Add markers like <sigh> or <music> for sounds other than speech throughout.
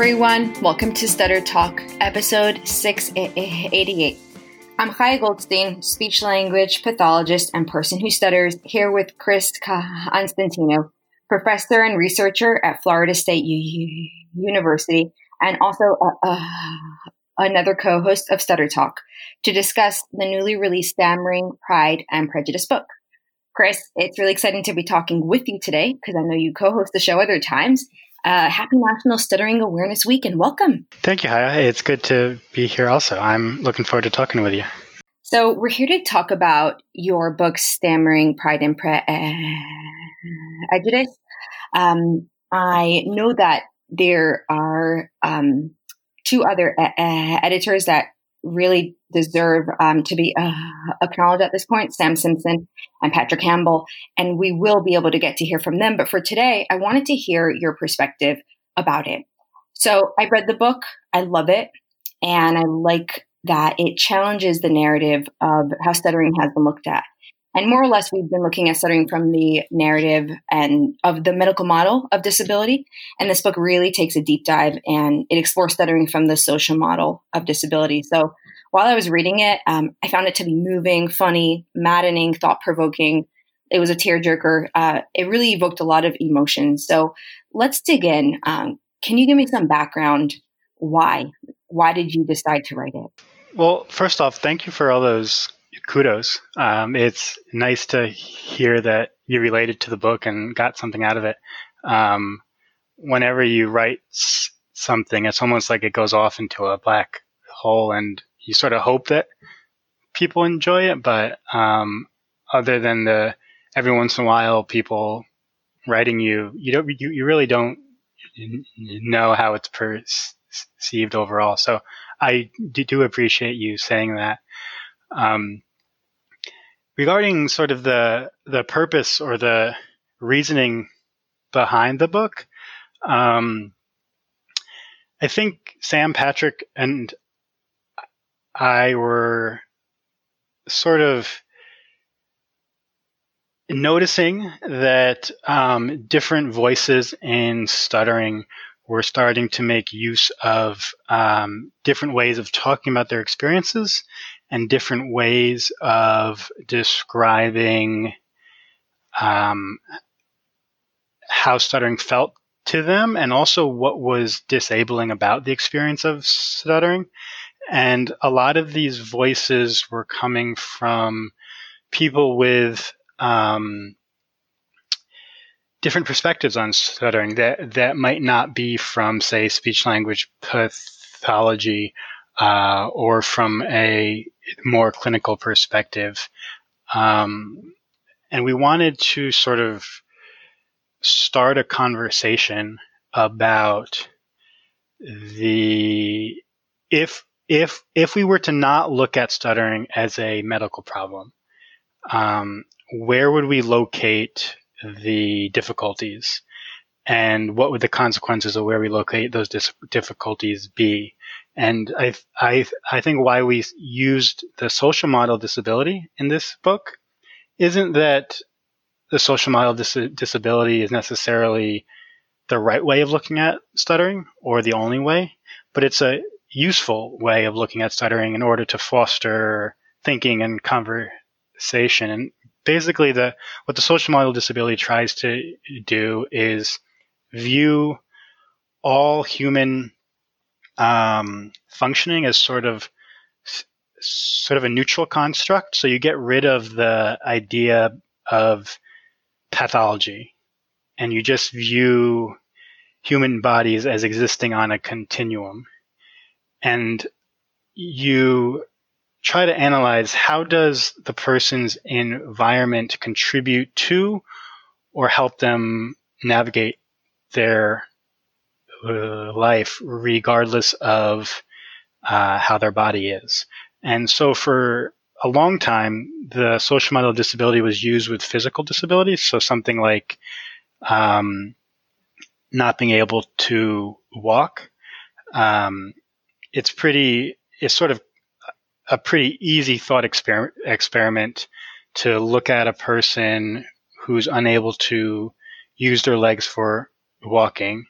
everyone. Welcome to Stutter Talk, episode 688. I'm Chaya Goldstein, speech language pathologist and person who stutters, here with Chris Constantino, professor and researcher at Florida State U- University, and also uh, uh, another co host of Stutter Talk, to discuss the newly released Stammering, Pride, and Prejudice book. Chris, it's really exciting to be talking with you today because I know you co host the show other times. Uh, happy National Stuttering Awareness Week and welcome. Thank you, Chaya. It's good to be here also. I'm looking forward to talking with you. So, we're here to talk about your book, Stammering, Pride, and Prejudice. Um, I know that there are um, two other uh, editors that really deserve um, to be uh, acknowledged at this point Sam Simpson and Patrick Campbell. And we will be able to get to hear from them. But for today, I wanted to hear your perspective about it. So I read the book, I love it. And I like that it challenges the narrative of how stuttering has been looked at. And more or less, we've been looking at stuttering from the narrative and of the medical model of disability. And this book really takes a deep dive and it explores stuttering from the social model of disability. So while I was reading it, um, I found it to be moving, funny, maddening, thought provoking. It was a tearjerker. Uh, it really evoked a lot of emotion. So let's dig in. Um, can you give me some background? Why? Why did you decide to write it? Well, first off, thank you for all those kudos. Um, it's nice to hear that you related to the book and got something out of it. Um, whenever you write something, it's almost like it goes off into a black hole, and you sort of hope that people enjoy it. But um, other than the every once in a while people writing you, you don't you, you really don't know how it's perceived overall. So I do appreciate you saying that. Um, regarding sort of the the purpose or the reasoning behind the book, um, I think Sam Patrick and I were sort of noticing that um, different voices in stuttering were starting to make use of um, different ways of talking about their experiences and different ways of describing um, how stuttering felt to them and also what was disabling about the experience of stuttering. And a lot of these voices were coming from people with um, different perspectives on stuttering that, that might not be from, say, speech language pathology uh, or from a more clinical perspective. Um, and we wanted to sort of start a conversation about the if if if we were to not look at stuttering as a medical problem, um, where would we locate the difficulties, and what would the consequences of where we locate those dis- difficulties be? And I, I, I think why we used the social model of disability in this book isn't that the social model dis- disability is necessarily the right way of looking at stuttering or the only way, but it's a useful way of looking at stuttering in order to foster thinking and conversation. And basically, the what the social model of disability tries to do is view all human um, functioning as sort of sort of a neutral construct. So you get rid of the idea of pathology, and you just view human bodies as existing on a continuum, and you try to analyze how does the person's environment contribute to or help them navigate their uh, life regardless of uh, how their body is. And so for a long time, the social model of disability was used with physical disabilities. So something like um, not being able to walk. Um, it's pretty, it's sort of a pretty easy thought exper- experiment to look at a person who's unable to use their legs for walking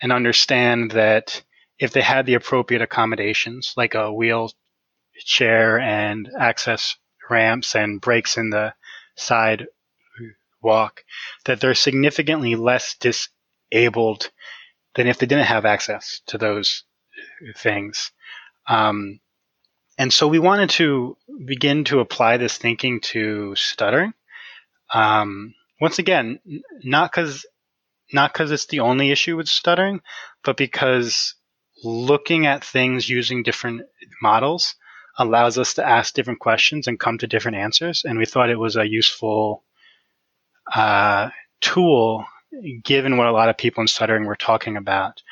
and understand that if they had the appropriate accommodations, like a wheelchair and access ramps and breaks in the side walk, that they're significantly less disabled than if they didn't have access to those things. Um, and so we wanted to begin to apply this thinking to stuttering. Um, once again, not because not because it's the only issue with stuttering, but because looking at things using different models allows us to ask different questions and come to different answers. And we thought it was a useful uh, tool given what a lot of people in stuttering were talking about.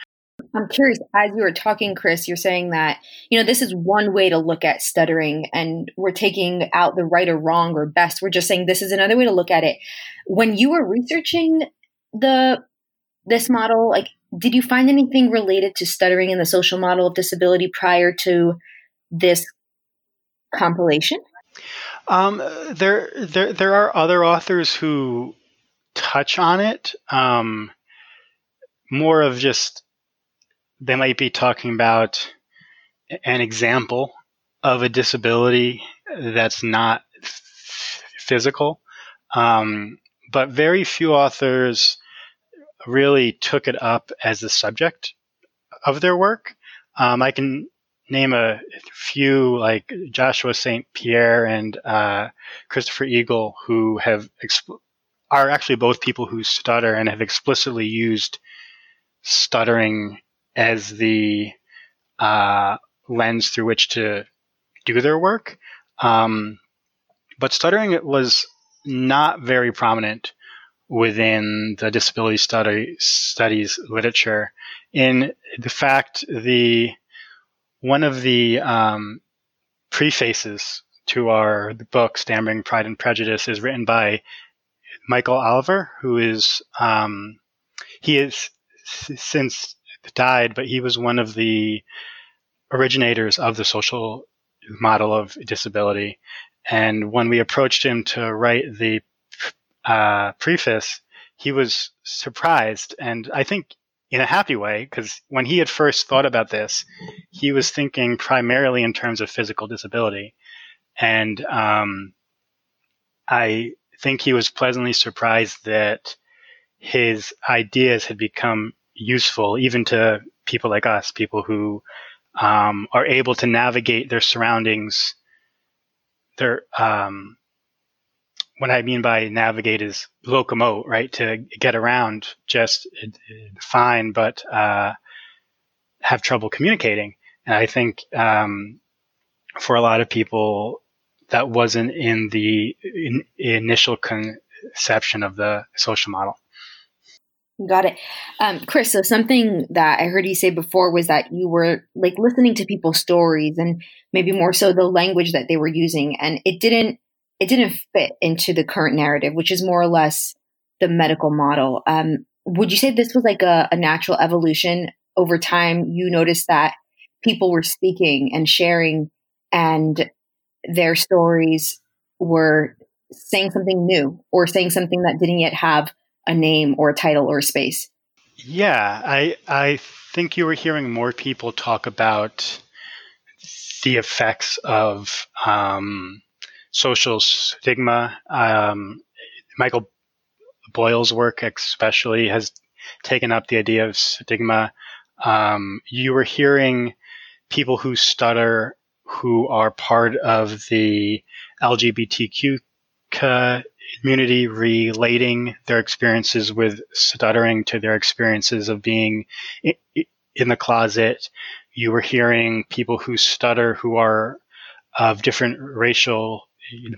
I'm curious, as you were talking, Chris, you're saying that, you know, this is one way to look at stuttering and we're taking out the right or wrong or best. We're just saying this is another way to look at it. When you were researching the this model, like did you find anything related to stuttering in the social model of disability prior to this compilation? Um, there, there, there are other authors who touch on it. Um, more of just they might be talking about an example of a disability that's not f- physical. Um, but very few authors really took it up as the subject of their work. Um, I can name a few like Joshua St. Pierre and uh, Christopher Eagle, who have exp- are actually both people who stutter and have explicitly used stuttering as the uh, lens through which to do their work. Um, but stuttering was not very prominent within the disability study, studies literature. In the fact, the one of the um, prefaces to our book, Stammering Pride and Prejudice, is written by Michael Oliver, who is um, he is since died, but he was one of the originators of the social model of disability. And when we approached him to write the uh, preface, he was surprised, and I think in a happy way, because when he had first thought about this, he was thinking primarily in terms of physical disability. And um, I think he was pleasantly surprised that his ideas had become useful even to people like us, people who um, are able to navigate their surroundings. Their um, what I mean by navigate is locomote, right? To get around just fine, but uh, have trouble communicating. And I think um, for a lot of people, that wasn't in the in, initial conception of the social model. Got it. Um, Chris, so something that I heard you say before was that you were like listening to people's stories and maybe more so the language that they were using and it didn't it didn't fit into the current narrative, which is more or less the medical model. Um, would you say this was like a, a natural evolution over time? You noticed that people were speaking and sharing and their stories were saying something new or saying something that didn't yet have a name or a title or a space. Yeah, I I think you were hearing more people talk about the effects of um, social stigma. Um, Michael Boyle's work, especially, has taken up the idea of stigma. Um, you were hearing people who stutter who are part of the LGBTQ community relating their experiences with stuttering to their experiences of being in the closet. You were hearing people who stutter who are of different racial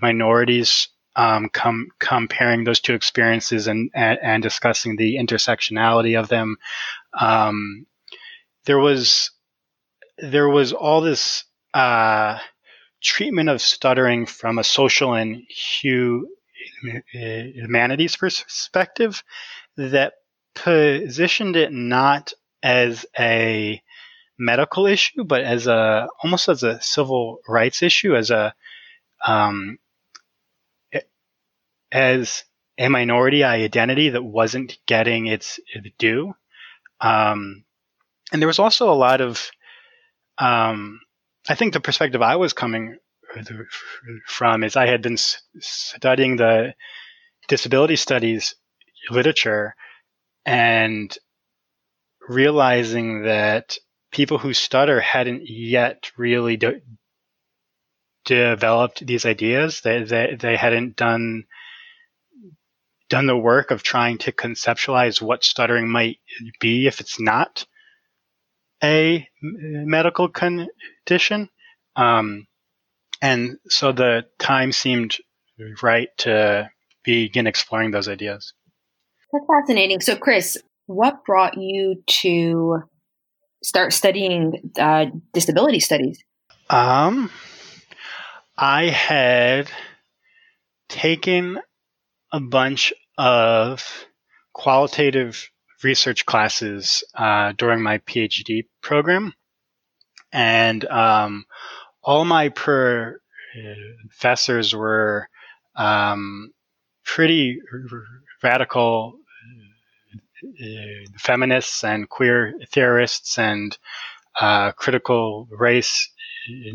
minorities um, com- comparing those two experiences and, and, and, discussing the intersectionality of them. Um, there was there was all this uh, treatment of stuttering from a social and hu- humanities perspective that positioned it not as a medical issue, but as a almost as a civil rights issue, as a um, as a minority identity that wasn't getting its due. Um, and there was also a lot of, um, I think the perspective I was coming from is I had been studying the disability studies literature and realizing that people who stutter hadn't yet really developed these ideas. They, they, they hadn't done done the work of trying to conceptualize what stuttering might be if it's not a medical condition. Um, and so the time seemed right to begin exploring those ideas. That's fascinating. So, Chris, what brought you to start studying uh, disability studies? Um, I had taken a bunch of qualitative research classes uh, during my PhD program, and um, all my professors were um, pretty radical uh, feminists and queer theorists and uh, critical race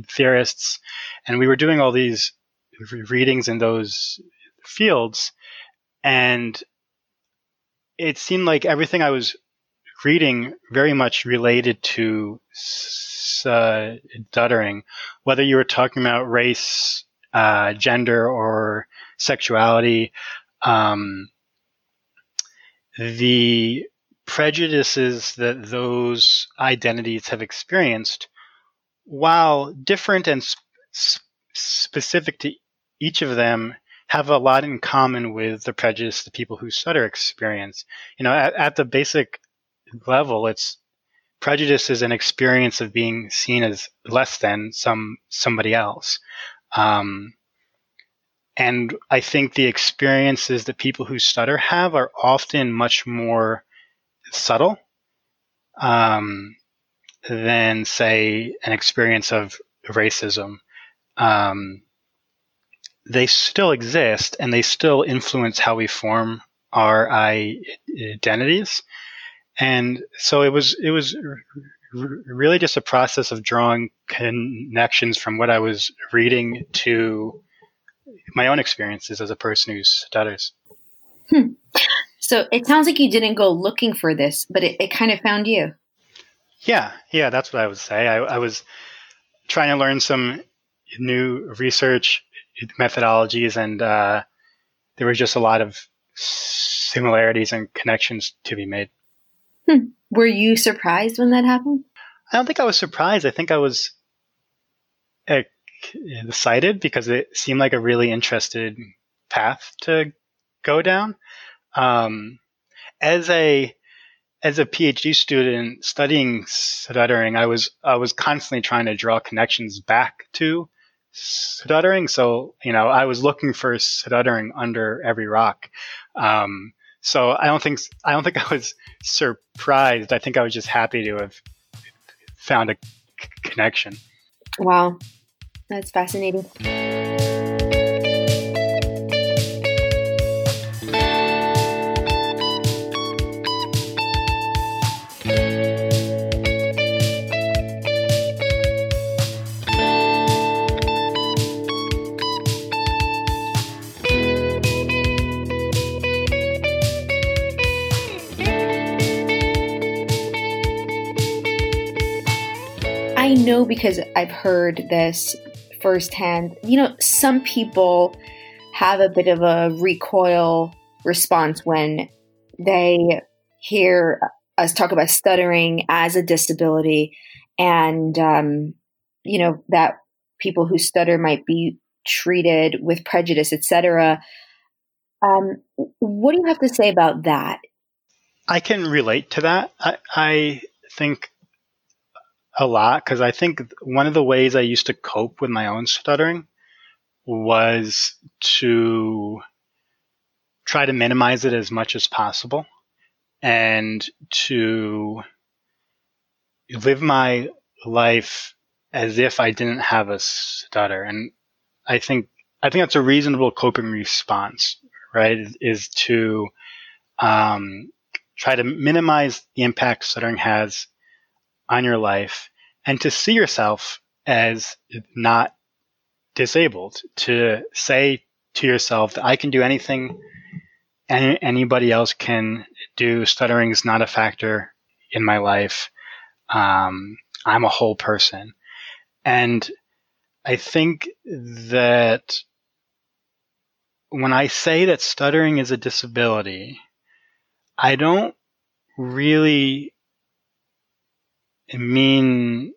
theorists, and we were doing all these readings in those fields, and it seemed like everything I was reading very much related to uh, stuttering, whether you were talking about race, uh, gender, or sexuality. Um, the prejudices that those identities have experienced, while different and sp- specific to each of them, have a lot in common with the prejudice the people who stutter experience. You know, at, at the basic level, it's prejudice is an experience of being seen as less than some somebody else. Um, and I think the experiences that people who stutter have are often much more subtle um, than, say, an experience of racism. Um, they still exist and they still influence how we form our identities. And so it was, it was really just a process of drawing connections from what I was reading to my own experiences as a person who stutters. Hmm. So it sounds like you didn't go looking for this, but it, it kind of found you. Yeah, yeah, that's what I would say. I, I was trying to learn some new research methodologies, and uh, there was just a lot of similarities and connections to be made. Hmm. Were you surprised when that happened? I don't think I was surprised. I think I was excited because it seemed like a really interested path to go down. Um, as a as a PhD student studying stuttering, I was I was constantly trying to draw connections back to stuttering. So you know, I was looking for stuttering under every rock. Um, so I don't think I don't think I was surprised. I think I was just happy to have found a c- connection. Wow, that's fascinating. Because I've heard this firsthand. You know, some people have a bit of a recoil response when they hear us talk about stuttering as a disability and, um, you know, that people who stutter might be treated with prejudice, etc. Um, what do you have to say about that? I can relate to that. I, I think a lot because I think one of the ways I used to cope with my own stuttering was to try to minimize it as much as possible and to live my life as if I didn't have a stutter. And I think I think that's a reasonable coping response, right? Is to um, try to minimize the impact stuttering has on your life and to see yourself as not disabled, to say to yourself that I can do anything any, anybody else can do. Stuttering is not a factor in my life. Um, I'm a whole person. And I think that when I say that stuttering is a disability, I don't really mean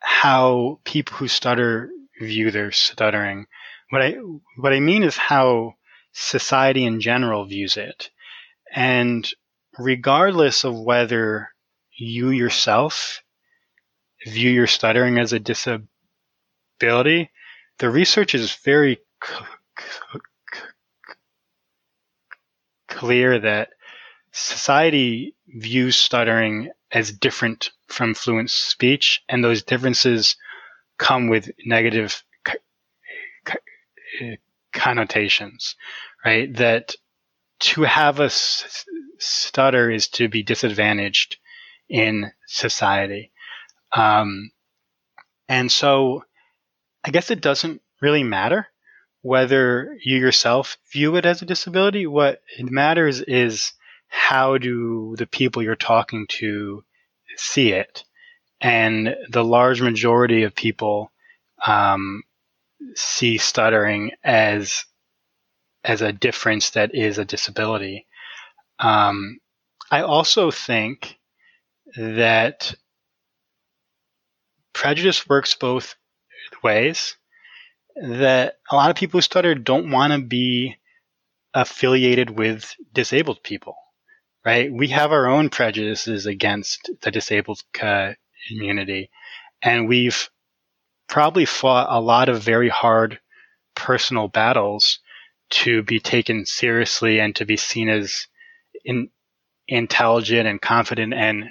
how people who stutter view their stuttering. What I what I mean is how society in general views it. And regardless of whether you yourself view your stuttering as a disability, the research is very c- c- clear that society views stuttering as different from fluent speech, and those differences come with negative connotations, right? That to have a stutter is to be disadvantaged in society. Um, and so I guess it doesn't really matter whether you yourself view it as a disability. What matters is how do the people you're talking to see it? And the large majority of people um, see stuttering as as a difference that is a disability. Um, I also think that prejudice works both ways. That a lot of people who stutter don't want to be affiliated with disabled people, right? We have our own prejudices against the disabled community, and we've probably fought a lot of very hard personal battles to be taken seriously and to be seen as in, intelligent and confident and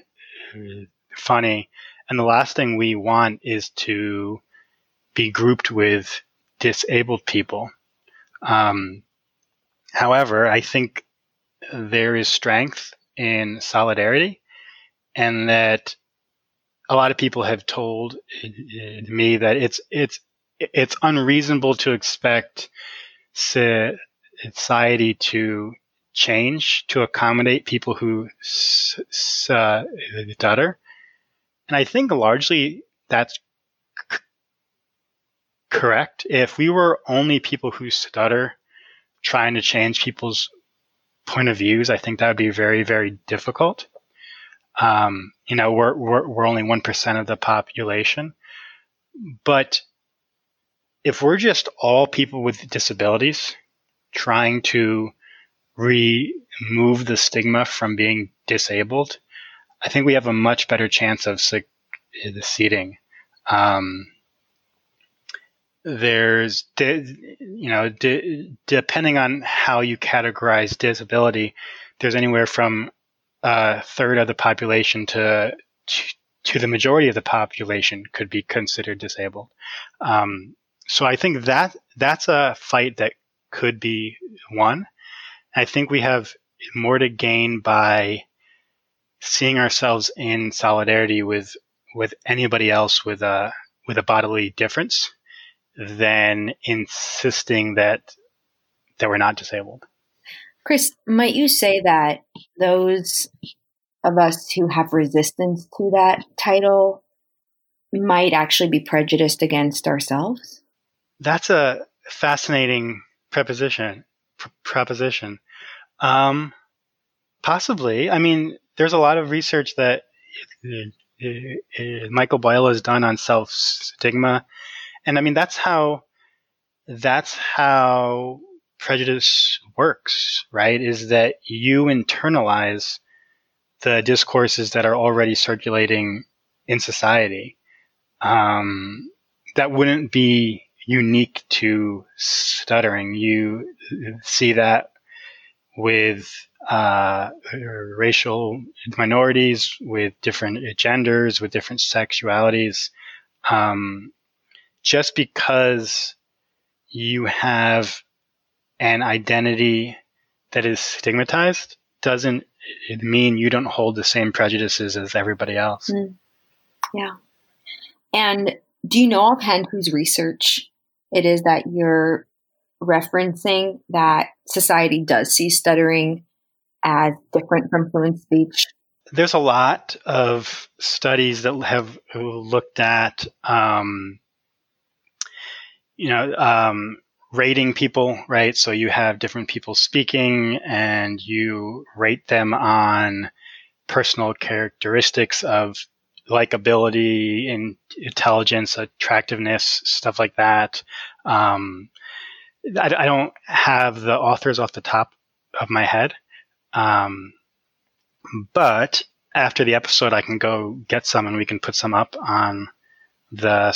funny. And the last thing we want is to be grouped with disabled people. Um, however, I think there is strength in solidarity and that a lot of people have told me that it's it's it's unreasonable to expect society to change to accommodate people who uh, stutter, and I think largely that's correct. If we were only people who stutter trying to change people's point of views, I think that would be very very difficult. Um, you know, we're, we're, we're only 1% of the population. But if we're just all people with disabilities trying to remove the stigma from being disabled, I think we have a much better chance of succeeding. Um, there's, you know, depending on how you categorize disability, there's anywhere from a third of the population to, to, to the majority of the population could be considered disabled. Um, so I think that that's a fight that could be won. I think we have more to gain by seeing ourselves in solidarity with with anybody else with a with a bodily difference than insisting that that we're not disabled. Chris, might you say that those of us who have resistance to that title might actually be prejudiced against ourselves? That's a fascinating preposition. Pr- proposition. Um, possibly. I mean, there's a lot of research that uh, uh, Michael Boyle has done on self stigma, and I mean that's how that's how prejudice works, right? Is that you internalize the discourses that are already circulating in society. Um, that wouldn't be unique to stuttering. You see that with uh, racial minorities, with different genders, with different sexualities. Um, just because you have an identity that is stigmatized doesn't it mean you don't hold the same prejudices as everybody else. Mm. Yeah. And do you know offhand whose research it is that you're referencing that society does see stuttering as different from fluent speech? There's a lot of studies that have looked at, um, you know, um, rating people, right? So you have different people speaking and you rate them on personal characteristics of likability and intelligence, attractiveness, stuff like that. Um, I, I, don't have the authors off the top of my head. Um, but after the episode, I can go get some and we can put some up on the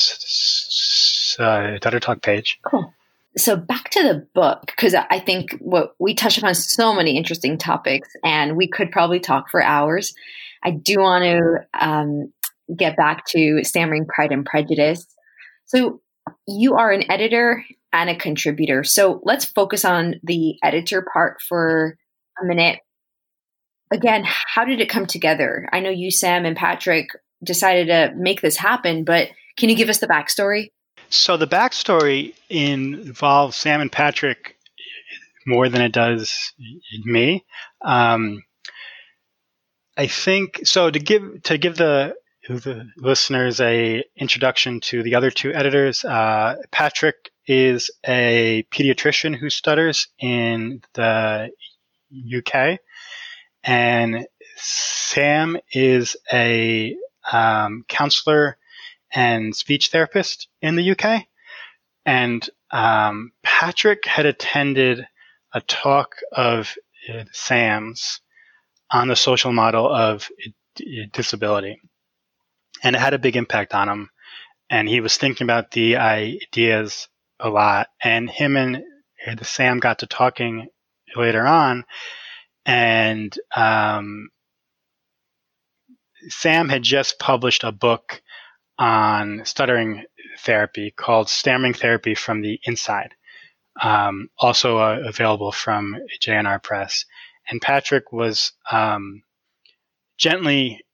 uh, Stutter Talk page. Cool. So back to the book because i think what we touched upon so many interesting topics and we could probably talk for hours. I do want to um, get back to stammering pride and prejudice. So you are an editor and a contributor. So let's focus on the editor part for a minute. Again how did it come together? I know you sam and patrick decided to make this happen but can you give us the backstory so the backstory involves Sam and Patrick more than it does me. Um, I think so. To give to give the the listeners a introduction to the other two editors, uh, Patrick is a pediatrician who stutters in the UK, and Sam is a um, counselor and speech therapist in the UK. And um, Patrick had attended a talk of uh, Sam's on the social model of uh, disability. And it had a big impact on him. And he was thinking about the ideas a lot. And him and uh, Sam got to talking later on. And um, Sam had just published a book on stuttering therapy called Stammering Therapy from the Inside, um, also uh, available from J&R Press. And Patrick was um, gently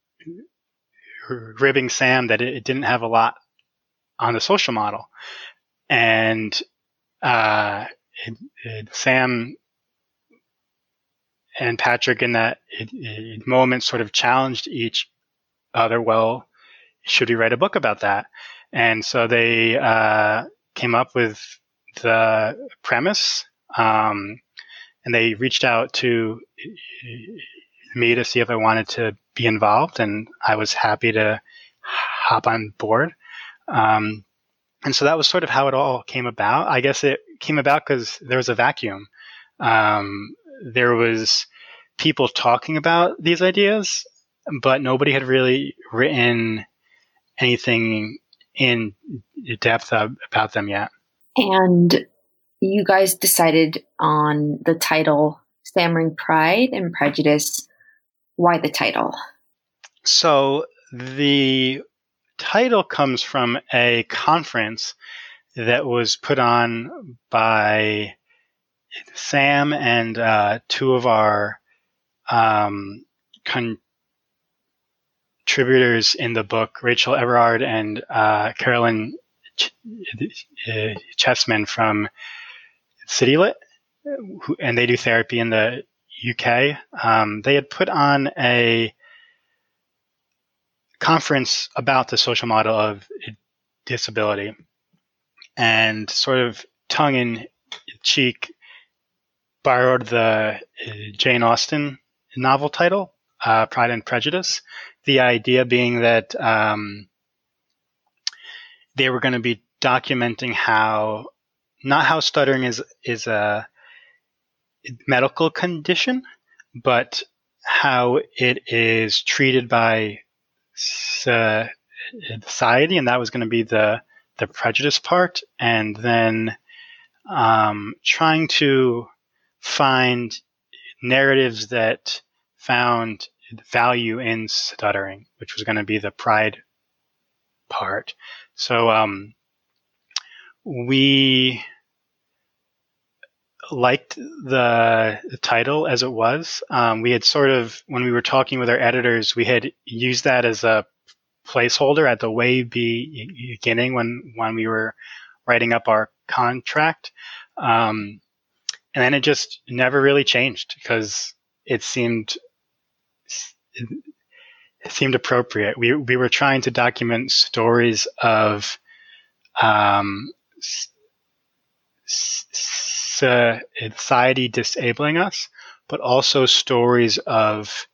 ribbing Sam that it, it, didn't have a lot on the social model. And uh, it, it, Sam and Patrick in that moment sort of challenged each other. Well, should we write a book about that? And so they uh, came up with the premise, um, and they reached out to me to see if I wanted to be involved, and I was happy to hop on board. Um, and so that was sort of how it all came about. I guess it came about because there was a vacuum. Um, there was people talking about these ideas, but nobody had really written anything in depth about them yet. And you guys decided on the title Stammering Pride and Prejudice. Why the title? So the title comes from a conference that was put on by Sam and uh, two of our um, con- contributors in the book, Rachel Everard and uh, Carolyn Ch- uh, Cheasman from CityLit, who, and they do therapy in the UK. Um, they had put on a conference about the social model of disability and sort of tongue in cheek borrowed the uh, Jane Austen novel title, uh, Pride and Prejudice, the idea being that um, they were going to be documenting how not how stuttering is is a medical condition, but how it is treated by society, and that was going to be the the prejudice part, and then um, trying to find narratives that found value in stuttering, which was going to be the pride part. So um, we liked the, the title as it was. Um, we had sort of, when we were talking with our editors, we had used that as a placeholder at the way beginning when when we were writing up our contract. Um, and then it just never really changed because it seemed seemed appropriate. We we were trying to document stories of um, society disabling us, but also stories of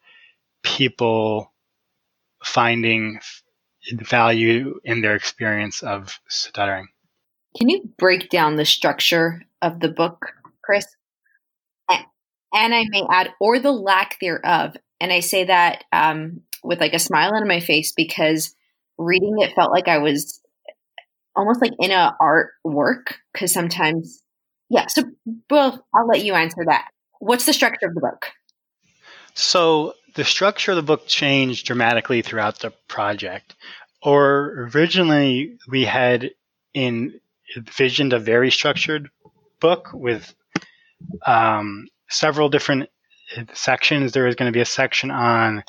people finding value in their experience of stuttering. Can you break down the structure of the book, Chris? And I may add, or the lack thereof. And I say that um, with like a smile on my face because reading it felt like I was almost like in a art work because sometimes, yeah. So, well, I'll let you answer that. What's the structure of the book? So the structure of the book changed dramatically throughout the project. Or originally, we had envisioned a very structured book with um, several different sections. There is going to be a section on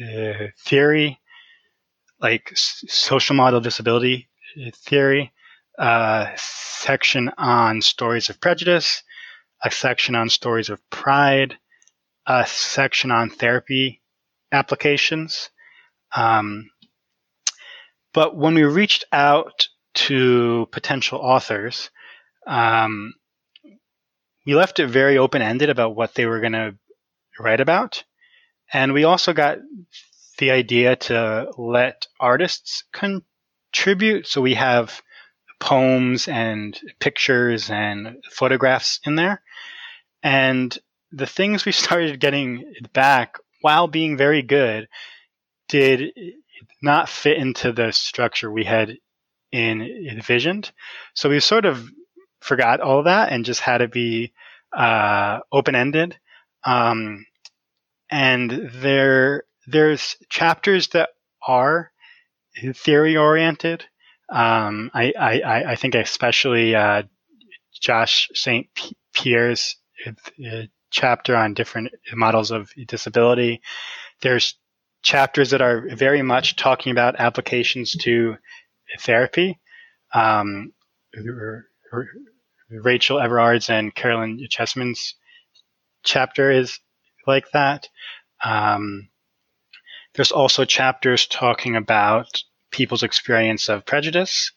uh, theory, like social model disability theory, a section on stories of prejudice, a section on stories of pride, a section on therapy applications. Um, but when we reached out to potential authors, um, we left it very open ended about what they were going to write about. And we also got the idea to let artists contribute. So we have poems and pictures and photographs in there. And the things we <laughs> started getting back while being very good did not fit into the structure we had envisioned. So we sort of forgot all that and just had it be uh, open ended. Um, and there there's chapters that are theory oriented. Um, I, I, I think especially uh, Josh St. Pierre's uh, chapter on different models of disability. There's chapters that are very much talking about applications to therapy. Um, Rachel Everard's and Carolyn Cheasman's chapter is like that. Um, there's also chapters talking about people's experience of prejudice,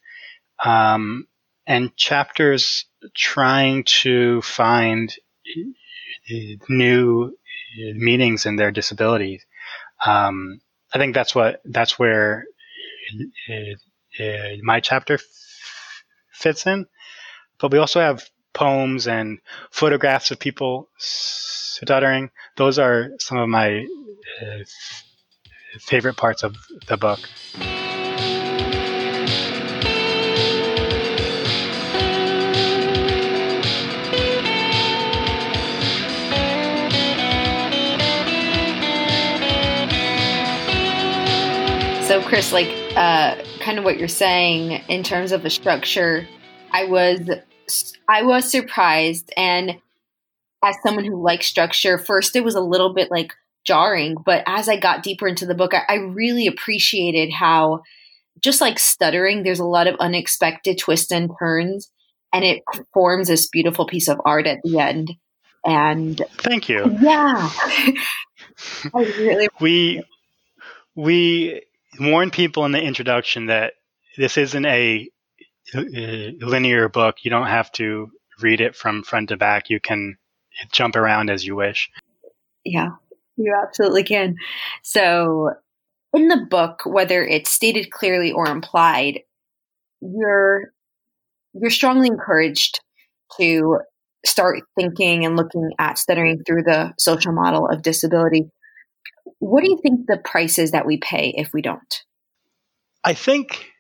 um, and chapters trying to find new meanings in their disabilities. Um, I think that's what that's where uh, uh, my chapter f- fits in. But we also have poems and photographs of people stuttering. Those are some of my uh, favorite parts of the book. So, Chris, like, uh, kind of what you're saying in terms of the structure, I was, I was surprised, and as someone who likes structure, first it was a little bit like jarring, but as I got deeper into the book, I, I really appreciated how, just like stuttering, there's a lot of unexpected twists and turns, and it forms this beautiful piece of art at the end. And thank you. Yeah, <laughs> I really we we warn people in the introduction that this isn't a, a linear book. You don't have to read it from front to back. You can jump around as you wish. Yeah, you absolutely can. So, in the book, whether it's stated clearly or implied, you're you're strongly encouraged to start thinking and looking at stuttering through the social model of disability what do you think the price is that we pay if we don't? I think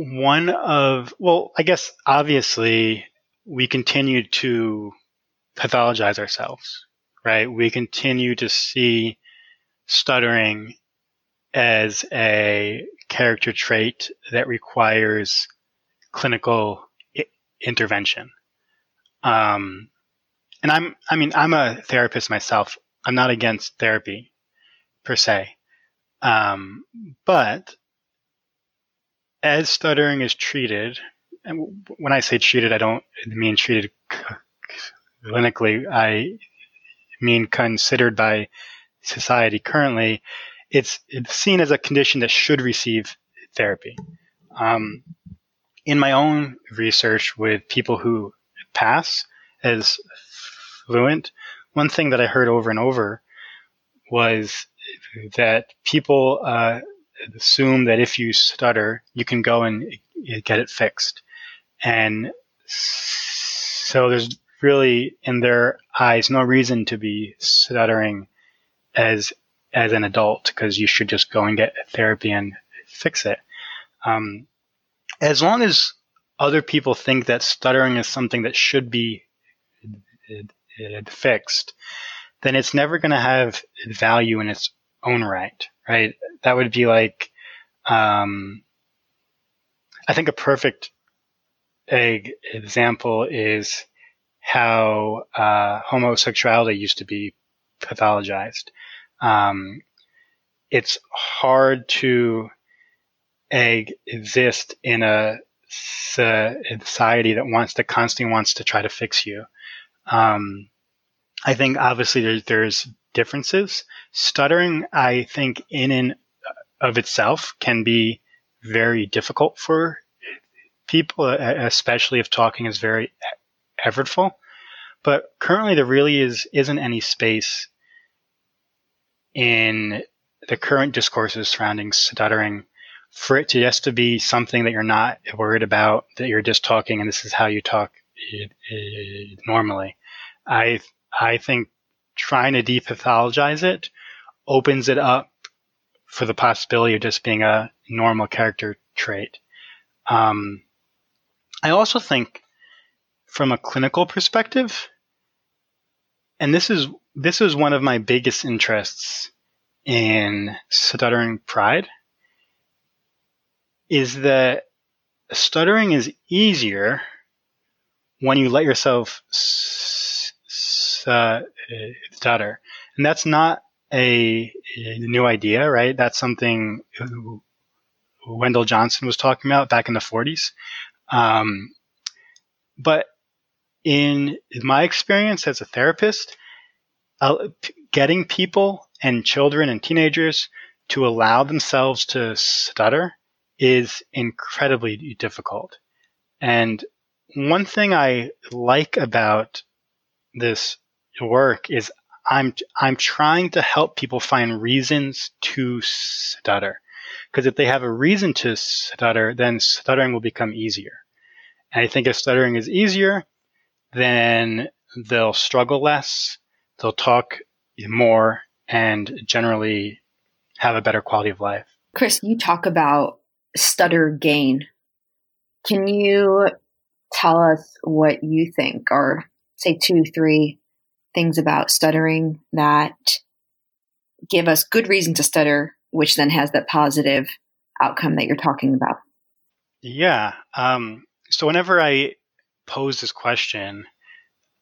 one of, well, I guess obviously we continue to pathologize ourselves, right? We continue to see stuttering as a character trait that requires clinical I- intervention. Um, and I'm, I mean, I'm a therapist myself. I'm not against therapy per se. Um, but as stuttering is treated, and when I say treated, I don't mean treated clinically. I mean considered by society currently. It's, it's seen as a condition that should receive therapy. Um, in my own research with people who pass as fluent, one thing that I heard over and over was that people uh, assume that if you stutter, you can go and get it fixed. And so there's really, in their eyes, no reason to be stuttering as as an adult because you should just go and get therapy and fix it. Um, as long as other people think that stuttering is something that should be fixed, then it's never going to have value in its own right, right? That would be like, um, I think a perfect egg example is how uh, homosexuality used to be pathologized. Um, it's hard to egg exist in a society that wants to constantly wants to try to fix you. Um, I think obviously there, there's differences. Stuttering, I think, in and of itself, can be very difficult for people, especially if talking is very effortful. But currently, there really is isn't any space in the current discourses surrounding stuttering for it to just to be something that you're not worried about, that you're just talking and this is how you talk normally. I I think trying to depathologize it opens it up for the possibility of just being a normal character trait. Um, I also think, from a clinical perspective, and this is this is one of my biggest interests in stuttering pride is that stuttering is easier when you let yourself uh, stutter. And that's not a, a, new idea, right? That's something Wendell Johnson was talking about back in the 40s. Um, but in my experience as a therapist, uh, getting people and children and teenagers to allow themselves to stutter is incredibly difficult. And one thing I like about this work is I'm I'm trying to help people find reasons to stutter. Because if they have a reason to stutter, then stuttering will become easier. And I think if stuttering is easier, then they'll struggle less, they'll talk more, and generally have a better quality of life. Chris, you talk about stutter gain. Can you tell us what you think, or say two, three things about stuttering that give us good reason to stutter, which then has that positive outcome that you're talking about? Yeah. Um, so whenever I pose this question,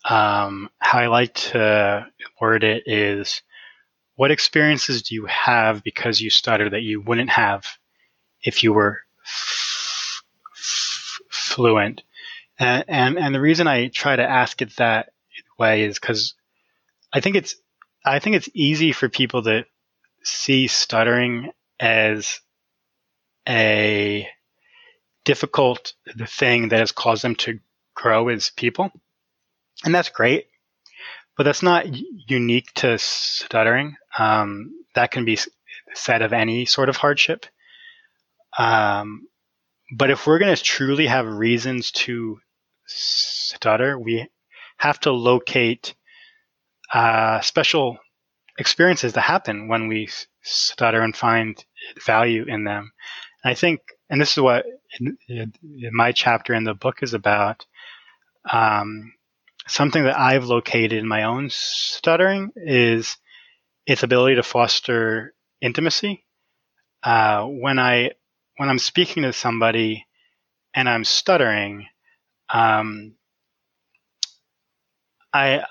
um, how I like to word it is what experiences do you have because you stutter that you wouldn't have if you were f- f- fluent. And, and, and the reason I try to ask it that way is because I think it's I think it's easy for people to see stuttering as a difficult the thing that has caused them to grow as people, and that's great. But that's not unique to stuttering. Um, that can be said of any sort of hardship. Um, but if we're going to truly have reasons to stutter, we have to locate uh, special experiences that happen when we stutter and find value in them. And I think, and this is what my chapter in the book is about. Um, something that I've located in my own stuttering is its ability to foster intimacy. Uh, when I when I'm speaking to somebody and I'm stuttering, um, I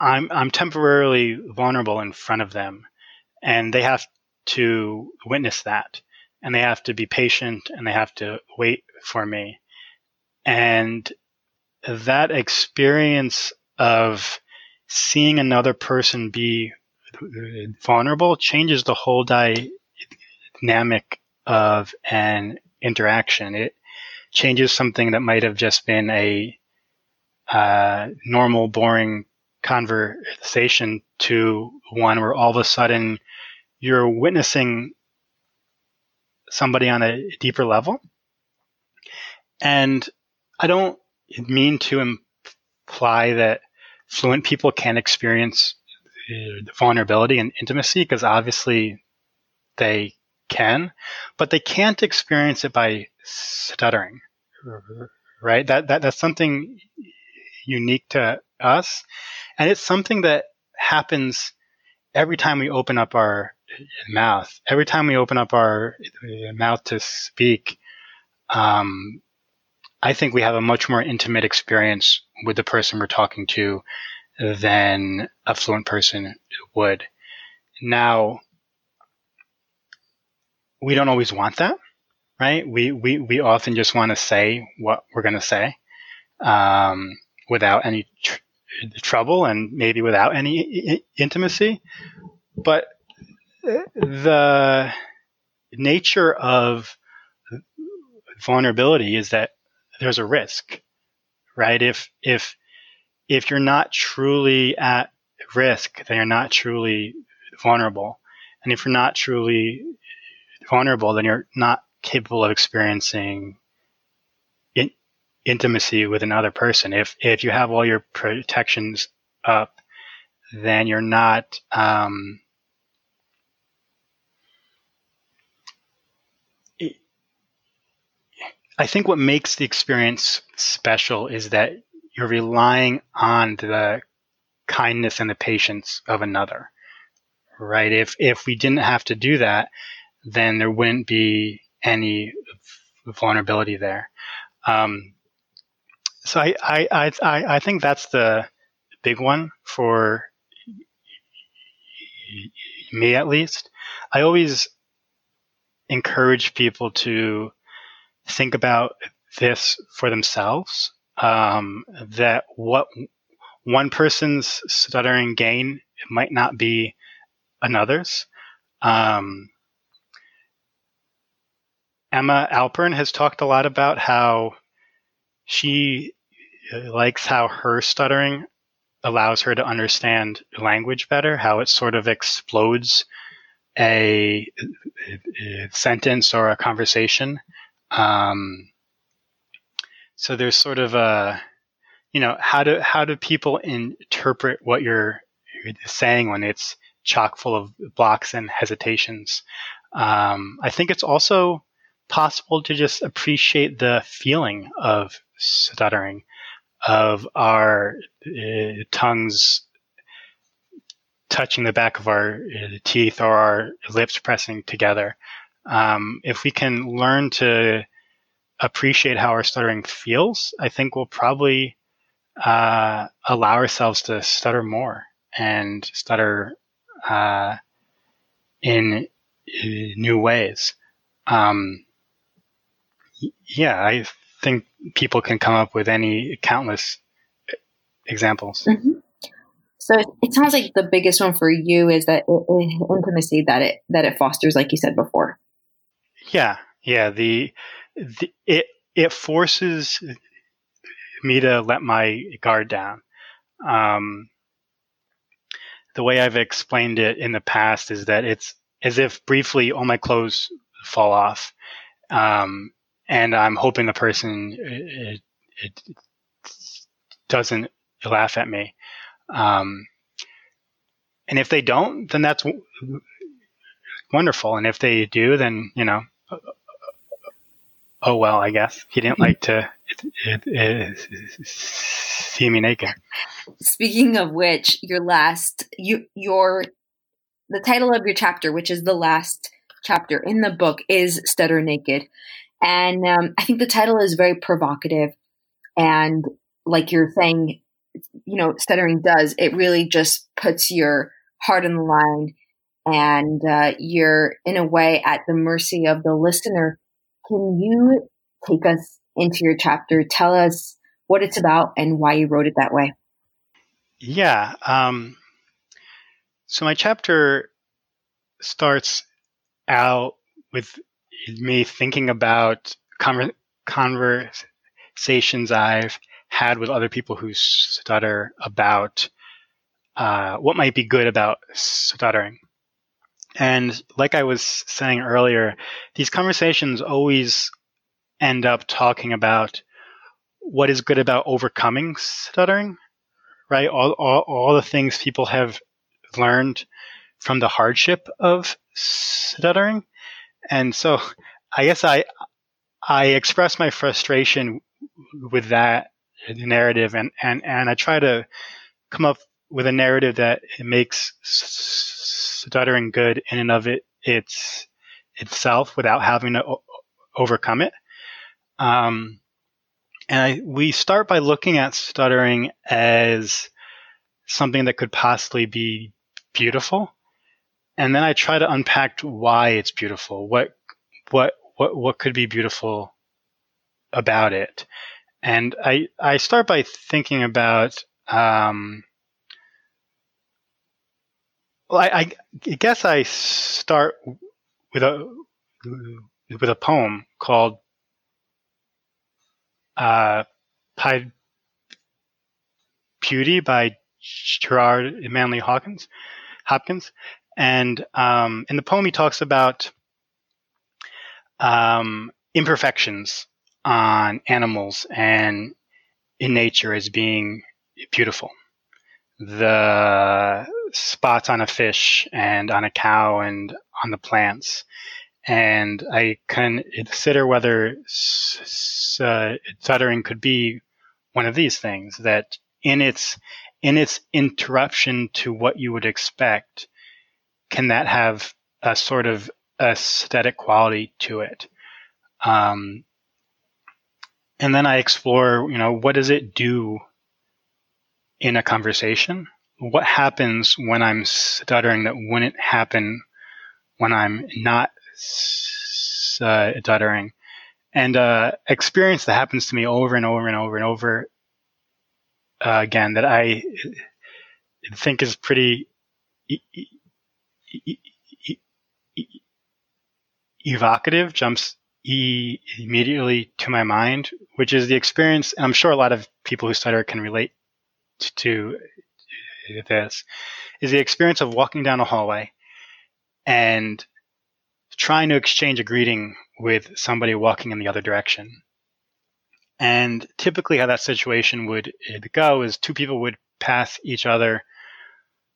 I'm I'm temporarily vulnerable in front of them, and they have to witness that, and they have to be patient, and they have to wait for me, and that experience of seeing another person be vulnerable changes the whole dynamic of an interaction. It changes something that might have just been a uh, normal, boring conversation to one where all of a sudden you're witnessing somebody on a deeper level. And I don't mean to imply that fluent people can experience uh, vulnerability and intimacy because obviously they can, but they can't experience it by stuttering, right? That, that that's something unique to us, and it's something that happens every time we open up our mouth. Every time we open up our mouth to speak, um, I think we have a much more intimate experience with the person we're talking to than a fluent person would. Now, we don't always want that, right? We we we often just want to say what we're going to say um, without any tr- trouble and maybe without any I- intimacy. But uh, the nature of vulnerability is that there's a risk, right? If if if you're not truly at risk, then you're not truly vulnerable. And if you're not truly vulnerable, then you're not capable of experiencing in, intimacy with another person. If if you have all your protections up, then you're not. Um, I think what makes the experience special is that you're relying on the kindness and the patience of another, right? If if we didn't have to do that, then there wouldn't be any vulnerability there. Um, so I, I, I, I think that's the big one for me at least. I always encourage people to think about this for themselves. Um, that what one person's stuttering gain might not be another's. Um, Emma Alpern has talked a lot about how she uh, likes how her stuttering allows her to understand language better, how it sort of explodes a, a sentence or a conversation. Um, so there's sort of a, you know, how do how do people interpret what you're, you're saying when it's chock full of blocks and hesitations? Um, I think it's also possible to just appreciate the feeling of stuttering, of our uh, tongues touching the back of our uh, teeth or our lips pressing together. Um, if we can learn to appreciate how our stuttering feels, I think we'll probably uh, allow ourselves to stutter more and stutter uh, in uh, new ways. Um, yeah, I think people can come up with any countless examples. Mm-hmm. So it sounds like the biggest one for you is that intimacy that it that it fosters, like you said before. Yeah, yeah. The, the it it forces me to let my guard down. Um, the way I've explained it in the past is that it's as if briefly all my clothes fall off, um, and I'm hoping the person it, it doesn't laugh at me. Um, and if they don't, then that's wonderful. And if they do, then you know, oh well, I guess he didn't like to it, it, see me naked. Speaking of which, your last you your the title of your chapter, which is the last chapter in the book, is "Stutter Naked," And um, I think the title is very provocative. And like you're saying, you know, stuttering does. It really just puts your heart on the line and uh, you're in a way at the mercy of the listener. Can you take us into your chapter? Tell us what it's about and why you wrote it that way. Yeah. Um, so my chapter starts out with me thinking about conver- conversations I've had with other people who stutter about uh, what might be good about stuttering. And like I was saying earlier, these conversations always end up talking about what is good about overcoming stuttering, right? All, all, all the things people have learned from the hardship of stuttering. And so I guess I, I express my frustration with that narrative and, and, and I try to come up with a narrative that makes stuttering good in and of it it's itself without having to o- overcome it. Um, and I, we start by looking at stuttering as something that could possibly be beautiful. And then I try to unpack why it's beautiful. What, what, what, what could be beautiful about it? And I, I start by thinking about, um, well, I, I, guess I start with a with a poem called uh, Pied Beauty by Gerard Manley Hopkins. Hopkins, and um, in the poem he talks about um, imperfections on animals and in nature as being beautiful. The spots on a fish and on a cow and on the plants. And I can consider whether uh, stuttering could be one of these things that in its in its interruption to what you would expect, can that have a sort of aesthetic quality to it? Um, and then I explore, you know, what does it do in a conversation? what happens when I'm stuttering that wouldn't happen when I'm not stuttering. And uh, experience that happens to me over and over and over and over uh, again that I think is pretty e- e- evocative, jumps immediately to my mind, which is the experience. I'm sure a lot of people who stutter can relate to this is the experience of walking down a hallway and trying to exchange a greeting with somebody walking in the other direction. And typically, how that situation would uh, go is two people would pass each other.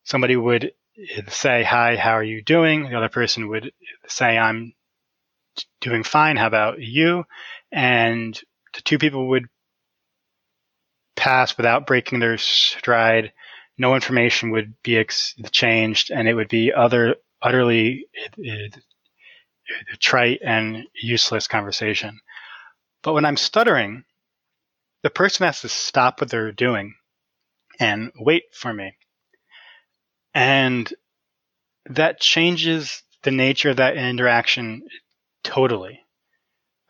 Somebody would say, Hi, how are you doing? The other person would say, I'm doing fine. How about you? And the two people would pass without breaking their stride no information would be exchanged, and it would be other utterly uh, uh, trite and useless conversation. But when I'm stuttering, the person has to stop what they're doing and wait for me. And that changes the nature of that interaction totally.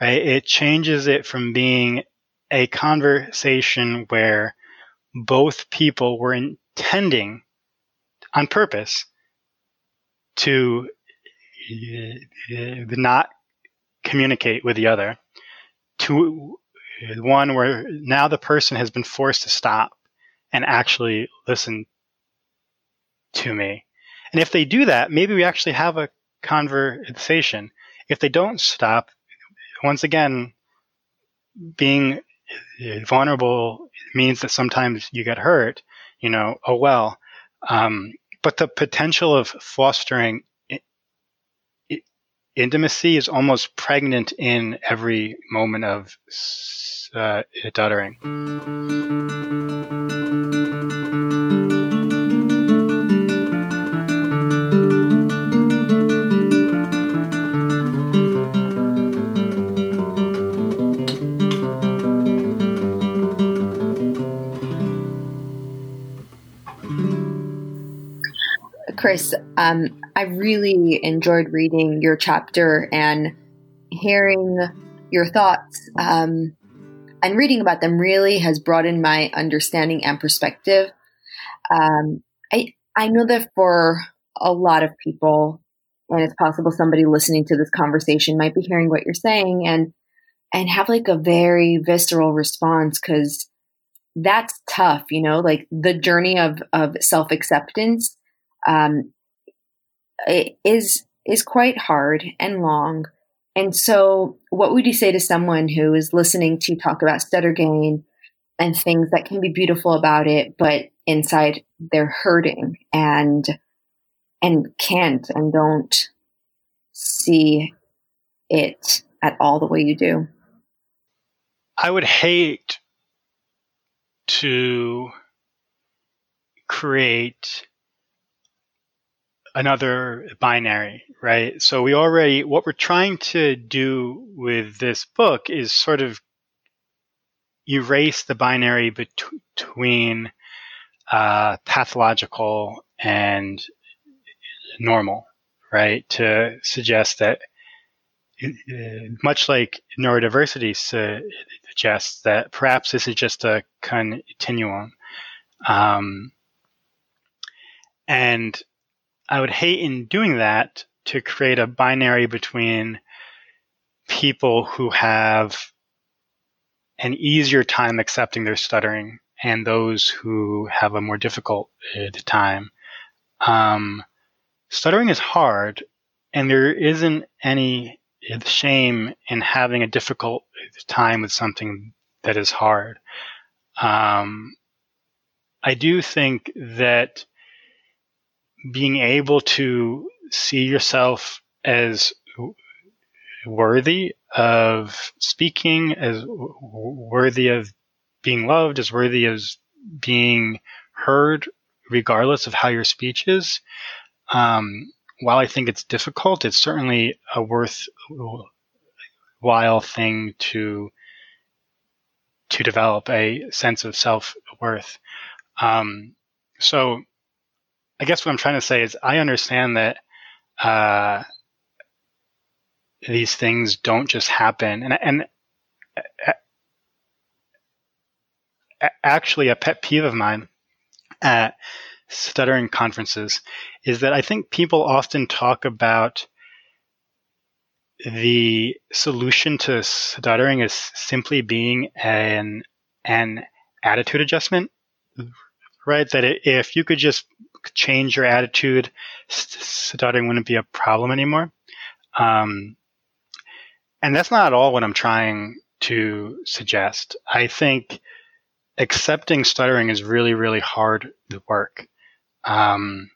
Right? It changes it from being a conversation where both people were intending on purpose to uh, not communicate with the other to one where now the person has been forced to stop and actually listen to me. And if they do that, maybe we actually have a conversation. If they don't stop, once again, being vulnerable means that sometimes you get hurt you know, oh well. Um, but the potential of fostering intimacy is almost pregnant in every moment of uh. Chris, um, I really enjoyed reading your chapter and hearing your thoughts um, and reading about them really has broadened my understanding and perspective. Um, I I know that for a lot of people, and it's possible somebody listening to this conversation might be hearing what you're saying and and have like a very visceral response because that's tough, you know, like the journey of of self acceptance um, is is quite hard and long. And so, what would you say to someone who is listening to talk about stutter gain and things that can be beautiful about it, but inside they're hurting and and can't and don't see it at all the way you do? I would hate to create another binary, right? So we already, what we're trying to do with this book is sort of erase the binary bet- between uh, pathological and normal, right? To suggest that, uh, much like neurodiversity suggests, that perhaps this is just a continuum. Um, and I would hate in doing that to create a binary between people who have an easier time accepting their stuttering and those who have a more difficult time. Um, stuttering is hard, and there isn't any shame in having a difficult time with something that is hard. Um, I do think that being able to see yourself as worthy of speaking, as worthy of being loved, as worthy of being heard, regardless of how your speech is. Um, while I think it's difficult, it's certainly a worthwhile thing to to develop a sense of self worth. Um, so I guess what I'm trying to say is I understand that uh, these things don't just happen, and and uh, actually a pet peeve of mine at stuttering conferences is that I think people often talk about the solution to stuttering is simply being an an attitude adjustment, right? That if you could just change your attitude, stuttering wouldn't be a problem anymore. Um, and that's not at all what I'm trying to suggest. I think accepting stuttering is really, really hard work. Um,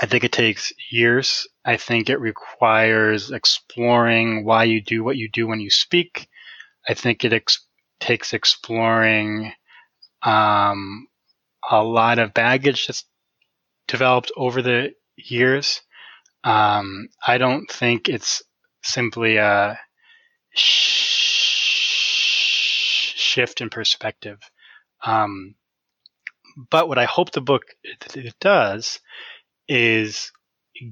I think it takes years. I think it requires exploring why you do what you do when you speak. I think it ex- takes exploring um, a lot of baggage that's developed over the years. Um, I don't think it's simply a sh- shift in perspective. Um, but what I hope the book it does is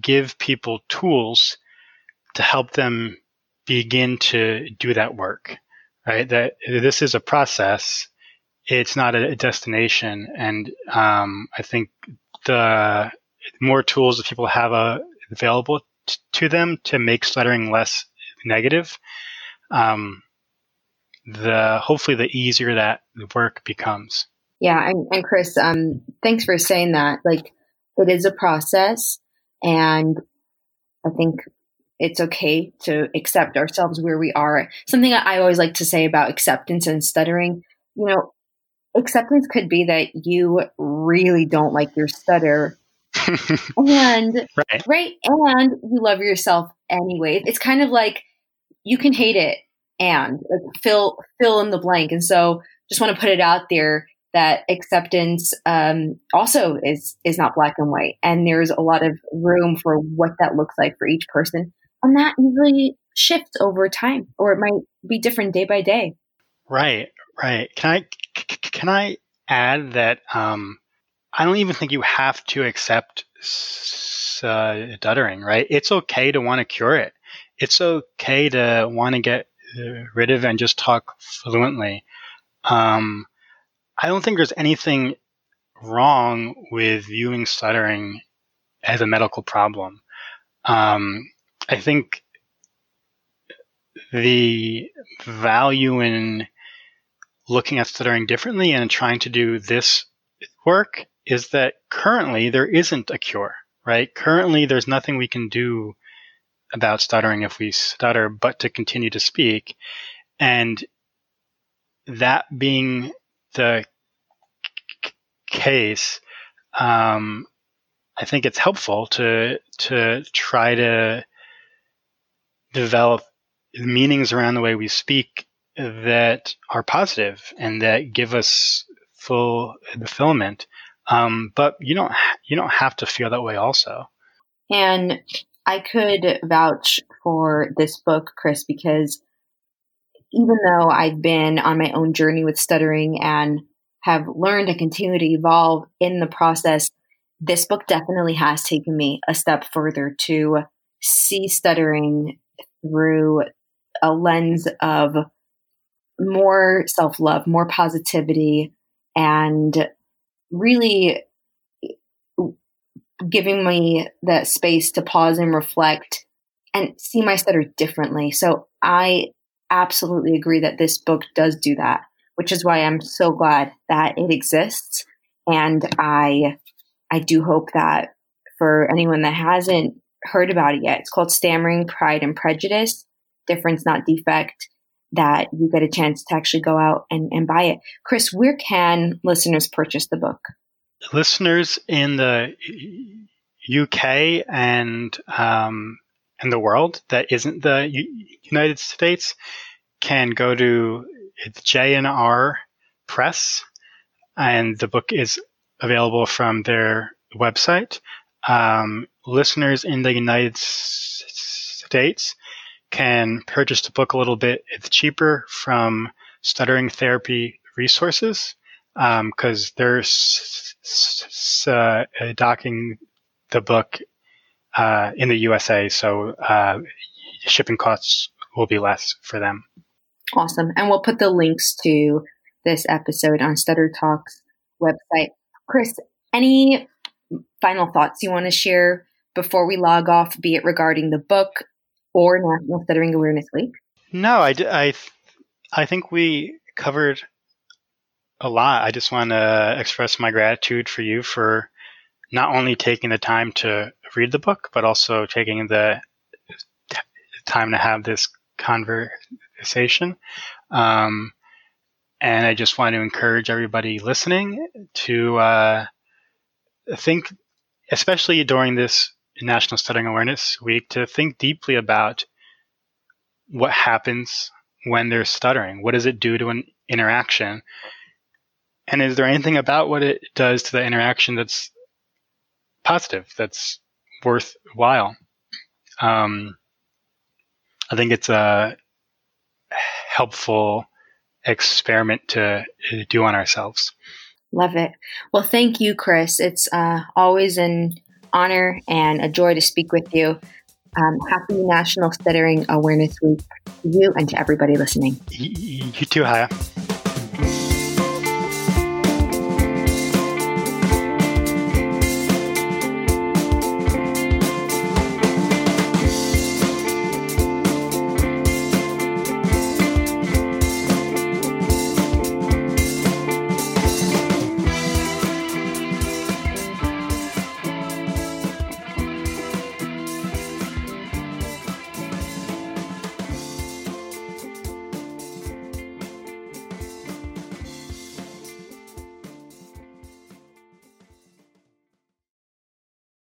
give people tools to help them begin to do that work. Right? That this is a process. It's not a destination, and um, I think the more tools that people have uh, available t- to them to make stuttering less negative, um, the hopefully the easier that work becomes. Yeah, and, and Chris, um, thanks for saying that. Like, it is a process, and I think it's okay to accept ourselves where we are. Something I always like to say about acceptance and stuttering, you know, acceptance could be that you really don't like your stutter. <laughs> And right. right and you love yourself anyway it's kind of like you can hate it and like, fill fill in the blank. And so just want to put it out there that acceptance um, also is is not black and white. And there's a lot of room for what that looks like for each person. And that usually shifts over time or it might be different day by day. Right right. Can i can I add that um, I don't even think you have to accept uh, stuttering, right? It's okay to want to cure it. It's okay to want to get uh, rid of and just talk fluently. Um, I don't think there's anything wrong with viewing stuttering as a medical problem. Um, I think the value in looking at stuttering differently and trying to do this work is that currently there isn't a cure, right? Currently, there's nothing we can do about stuttering if we stutter, but to continue to speak. And that being the c- case, um, I think it's helpful to to try to develop meanings around the way we speak that are positive and that give us full fulfillment. Um, but you don't you don't have to feel that way also. And I could vouch for this book, Chris, because even though I've been on my own journey with stuttering and have learned and continue to evolve in the process, this book definitely has taken me a step further to see stuttering through a lens of more self love, more positivity, and really giving me that space to pause and reflect and see my stutter differently. So I absolutely agree that this book does do that, which is why I'm so glad that it exists. And I I do hope that for anyone that hasn't heard about it yet, it's called Stammering, Pride and Prejudice, Difference Not Defect, that you get a chance to actually go out and, and buy it. Chris, where can listeners purchase the book? Listeners in the UK and um, in the world that isn't the U- United States can go to it's J&R Press, and the book is available from their website. Um, listeners in the United States can purchase the book a little bit. It's cheaper from Stuttering Therapy Resources because um, they're s- s- uh, docking the book uh, in the USA, so uh, shipping costs will be less for them. Awesome. And we'll put the links to this episode on StutterTalk's website. Chris, any final thoughts you want to share before we log off, be it regarding the book or National Stuttering Awareness Week? No, I, I, I think we covered a lot. I just want to express my gratitude for you for not only taking the time to read the book, but also taking the time to have this conversation. Um, and I just want to encourage everybody listening to uh, think, especially during this National Stuttering Awareness Week, to think deeply about what happens when they're stuttering. What does it do to an interaction? And is there anything about what it does to the interaction that's positive, that's worthwhile? Um, I think it's a helpful experiment to do on ourselves. Love it. Well, thank you, Chris. It's uh, always an honor and a joy to speak with you. Um, happy National Stuttering Awareness Week to you and to everybody listening. You too, Chaya.